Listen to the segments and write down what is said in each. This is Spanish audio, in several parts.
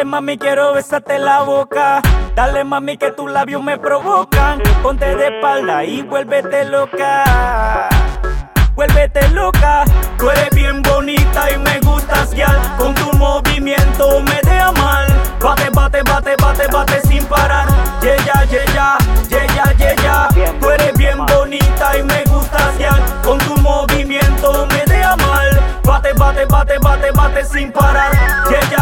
Dale mami, quiero besarte la boca. Dale mami, que tus labios me provocan. Ponte de espalda y vuélvete loca. Vuélvete loca. Tú eres bien bonita y me gustas, ya. Con tu movimiento me deja mal. Bate, bate, bate, bate, bate sin parar. Yeah, yeah, yeah, yeah, yeah, yeah. Tú eres bien bonita y me gustas, ya. Con tu movimiento me deja mal. Bate, bate, bate, bate, bate sin parar. Yeah, yeah,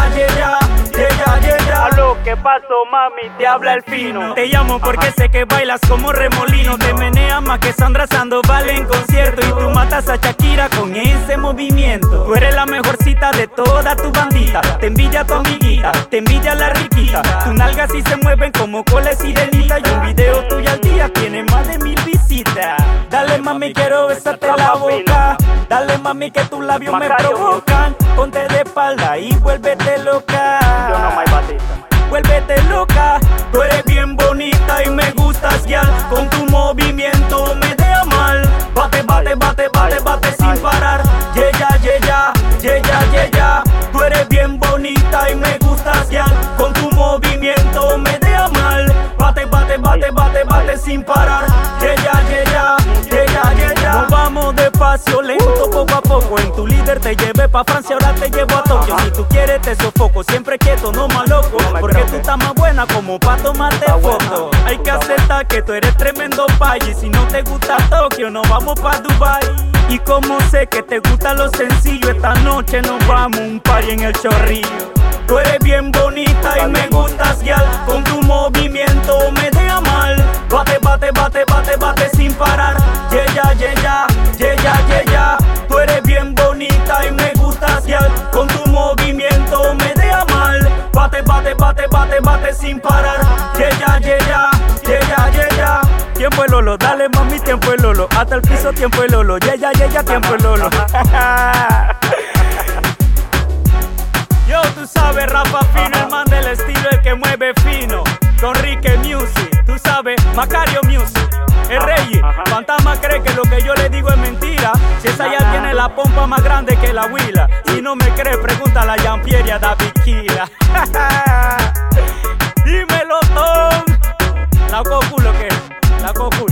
Aló, ¿qué pasó, mami? Te habla el fino. Te llamo porque sé que bailas como remolino. Te meneas más que Sandra Sandoval en concierto. Y tú matas a Shakira con ese movimiento. Tú eres la mejorcita de toda tu bandita. Te envidia tu amiguita, te envidia la riquita. Tus nalgas sí se mueven como cola de sirenita. Y un video tuyo al día tiene más de mil visitas. Dale mami, quiero besarte la boca. Dale mami, que tus labios me provocan. Ponte de espalda y vuélvete loca. Yo no, my Batista. Vuélvete loca, tú eres bien bonita y me gustas ya. Con tu movimiento me deja mal. Bate, bate, bate, bate, bate sin parar. Yeah, yeah, yeah, yeah, yeah. Tú eres bien bonita y me gustas ya. Con tu movimiento me deja mal. Bate, bate, bate, bate, bate sin parar. Yeah, yeah, yeah, yeah, yeah, yeah, vamos despacio, lento, poco a poco. En tu líder te llevé pa' Francia, ahora te llevo a Tokio. Si tú quieres te sofoco, siempre quieto, no más loco. Porque tú estás más buena como pa' tomarte fotos. Hay que aceptar que tú eres tremendo país. Y si no te gusta Tokio, nos vamos pa' Dubai. Y como sé que te gusta lo sencillo, esta noche nos vamos un party en el chorrillo. Tú eres bien bonita y me gustas, ya. Con tu movimiento me sin parar. Yeah, yeah, yeah, yeah, yeah, yeah. Tiempo el lolo, dale mami, tiempo el lolo. Hasta el piso, tiempo el lolo. Yeah, yeah, yeah, tiempo el lolo. Yo, tú sabes, Rafa Fino, el man del estilo, el que mueve fino. Con Rique Music, tú sabes, Macario Music. El rey, fantasma cree que lo que yo le digo es mentira. Si esa ya tiene la pompa más grande que la huila. Si no me cree, pregúntale a Jean-Pierre y a David Kila. Dímelo, Tom. La coculo que, la coculo, hey.